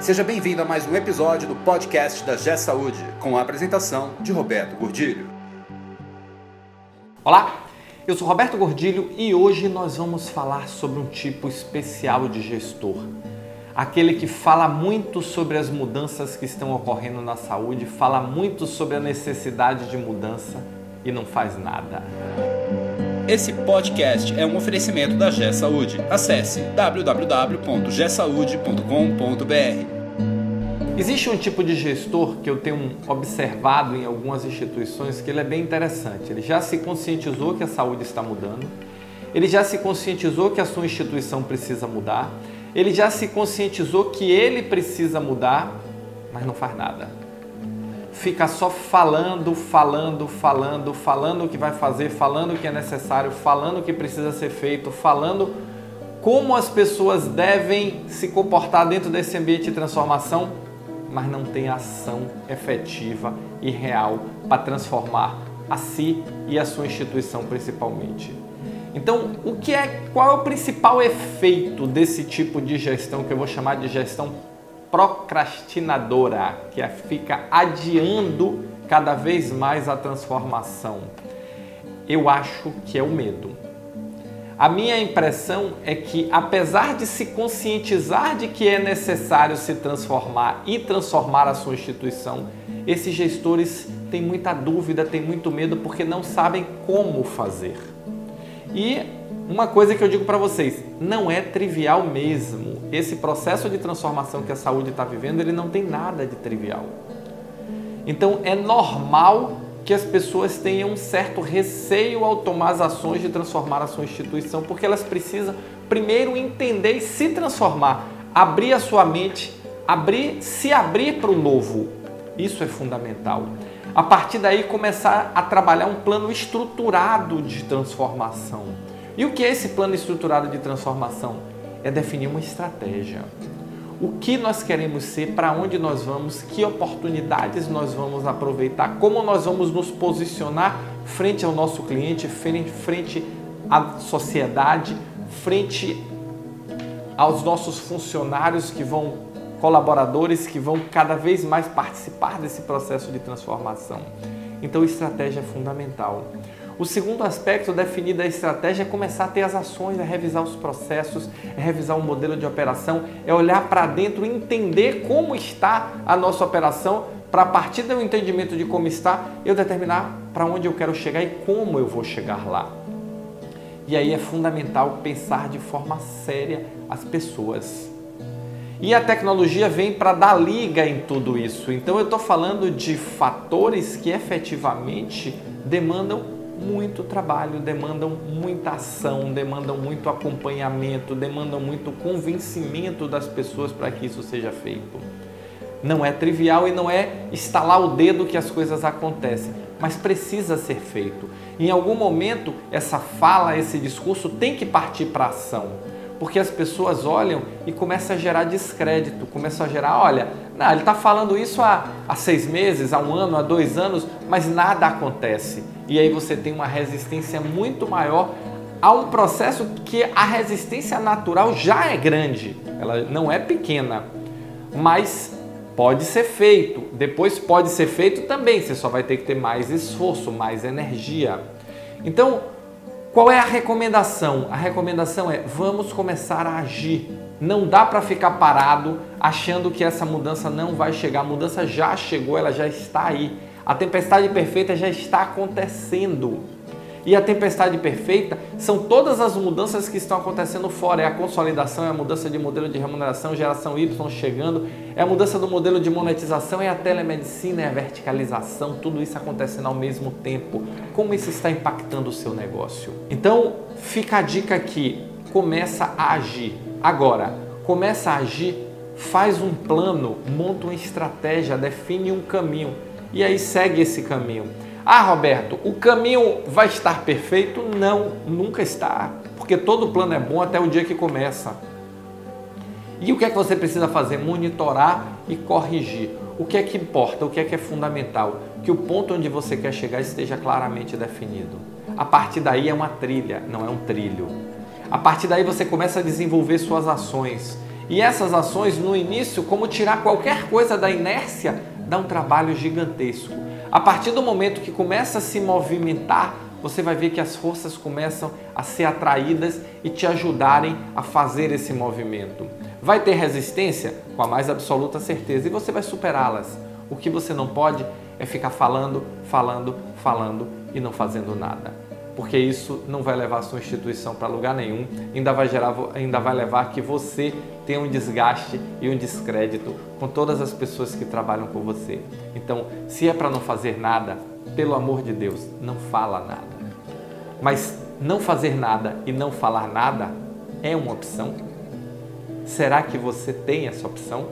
Seja bem-vindo a mais um episódio do podcast da G Saúde, com a apresentação de Roberto Gordilho. Olá, eu sou Roberto Gordilho e hoje nós vamos falar sobre um tipo especial de gestor. Aquele que fala muito sobre as mudanças que estão ocorrendo na saúde, fala muito sobre a necessidade de mudança e não faz nada. Esse podcast é um oferecimento da G Saúde. Acesse www.gsaude.com.br. Existe um tipo de gestor que eu tenho observado em algumas instituições que ele é bem interessante. Ele já se conscientizou que a saúde está mudando, ele já se conscientizou que a sua instituição precisa mudar, ele já se conscientizou que ele precisa mudar, mas não faz nada fica só falando, falando, falando, falando o que vai fazer, falando o que é necessário, falando o que precisa ser feito, falando como as pessoas devem se comportar dentro desse ambiente de transformação, mas não tem ação efetiva e real para transformar a si e a sua instituição principalmente. Então, o que é qual é o principal efeito desse tipo de gestão que eu vou chamar de gestão procrastinadora, que fica adiando cada vez mais a transformação. Eu acho que é o medo. A minha impressão é que, apesar de se conscientizar de que é necessário se transformar e transformar a sua instituição, esses gestores têm muita dúvida, têm muito medo porque não sabem como fazer. E uma coisa que eu digo para vocês, não é trivial mesmo. Esse processo de transformação que a saúde está vivendo, ele não tem nada de trivial. Então é normal que as pessoas tenham um certo receio ao tomar as ações de transformar a sua instituição, porque elas precisam primeiro entender e se transformar, abrir a sua mente, abrir, se abrir para o novo. Isso é fundamental. A partir daí começar a trabalhar um plano estruturado de transformação. E o que é esse plano estruturado de transformação? É definir uma estratégia. O que nós queremos ser, para onde nós vamos, que oportunidades nós vamos aproveitar, como nós vamos nos posicionar frente ao nosso cliente, frente à sociedade, frente aos nossos funcionários que vão, colaboradores que vão cada vez mais participar desse processo de transformação. Então, estratégia é fundamental. O segundo aspecto definido da estratégia é começar a ter as ações, é revisar os processos, é revisar o modelo de operação, é olhar para dentro, entender como está a nossa operação, para a partir do entendimento de como está, eu determinar para onde eu quero chegar e como eu vou chegar lá. E aí é fundamental pensar de forma séria as pessoas. E a tecnologia vem para dar liga em tudo isso. Então eu estou falando de fatores que efetivamente demandam muito trabalho, demandam muita ação, demandam muito acompanhamento, demandam muito convencimento das pessoas para que isso seja feito. Não é trivial e não é estalar o dedo que as coisas acontecem, mas precisa ser feito. Em algum momento, essa fala, esse discurso tem que partir para ação porque as pessoas olham e começam a gerar descrédito, começam a gerar, olha, não, ele está falando isso há, há seis meses, há um ano, há dois anos, mas nada acontece. E aí você tem uma resistência muito maior a um processo que a resistência natural já é grande, ela não é pequena, mas pode ser feito. Depois pode ser feito também, você só vai ter que ter mais esforço, mais energia. Então, qual é a recomendação? A recomendação é vamos começar a agir. Não dá para ficar parado achando que essa mudança não vai chegar. A mudança já chegou, ela já está aí. A tempestade perfeita já está acontecendo. E a tempestade perfeita são todas as mudanças que estão acontecendo fora. É a consolidação, é a mudança de modelo de remuneração, geração Y chegando, é a mudança do modelo de monetização, é a telemedicina, é a verticalização, tudo isso acontecendo ao mesmo tempo. Como isso está impactando o seu negócio? Então, fica a dica aqui: começa a agir. Agora, começa a agir, faz um plano, monta uma estratégia, define um caminho e aí segue esse caminho. Ah, Roberto, o caminho vai estar perfeito? Não, nunca está, porque todo plano é bom até o dia que começa. E o que é que você precisa fazer? Monitorar e corrigir. O que é que importa? O que é que é fundamental? Que o ponto onde você quer chegar esteja claramente definido. A partir daí é uma trilha, não é um trilho. A partir daí você começa a desenvolver suas ações E essas ações, no início, como tirar qualquer coisa da inércia, dá um trabalho gigantesco. A partir do momento que começa a se movimentar, você vai ver que as forças começam a ser atraídas e te ajudarem a fazer esse movimento. Vai ter resistência? Com a mais absoluta certeza, e você vai superá-las. O que você não pode é ficar falando, falando, falando e não fazendo nada porque isso não vai levar a sua instituição para lugar nenhum, ainda vai, gerar, ainda vai levar que você tenha um desgaste e um descrédito com todas as pessoas que trabalham com você. Então, se é para não fazer nada, pelo amor de Deus, não fala nada. Mas não fazer nada e não falar nada é uma opção? Será que você tem essa opção?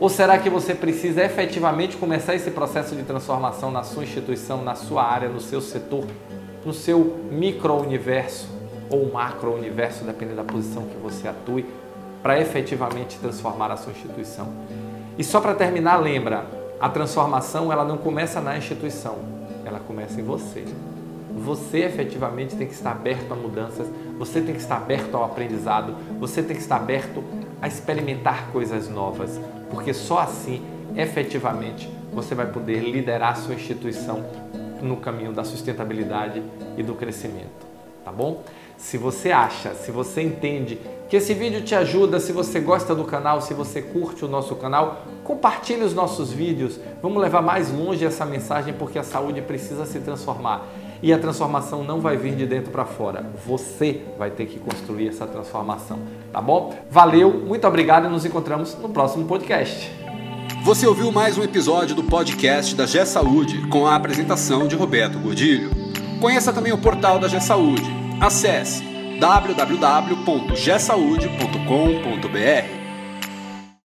Ou será que você precisa efetivamente começar esse processo de transformação na sua instituição, na sua área, no seu setor no seu micro-universo ou macro-universo, dependendo da posição que você atue, para efetivamente transformar a sua instituição. E só para terminar, lembra, a transformação ela não começa na instituição, ela começa em você. Você efetivamente tem que estar aberto a mudanças, você tem que estar aberto ao aprendizado, você tem que estar aberto a experimentar coisas novas, porque só assim, efetivamente, você vai poder liderar a sua instituição no caminho da sustentabilidade e do crescimento, tá bom? Se você acha, se você entende que esse vídeo te ajuda, se você gosta do canal, se você curte o nosso canal, compartilhe os nossos vídeos. Vamos levar mais longe essa mensagem porque a saúde precisa se transformar. E a transformação não vai vir de dentro para fora. Você vai ter que construir essa transformação, tá bom? Valeu, muito obrigado e nos encontramos no próximo podcast. Você ouviu mais um episódio do podcast da G Saúde com a apresentação de Roberto Godilho. Conheça também o portal da G Saúde. Acesse www.gsaude.com.br.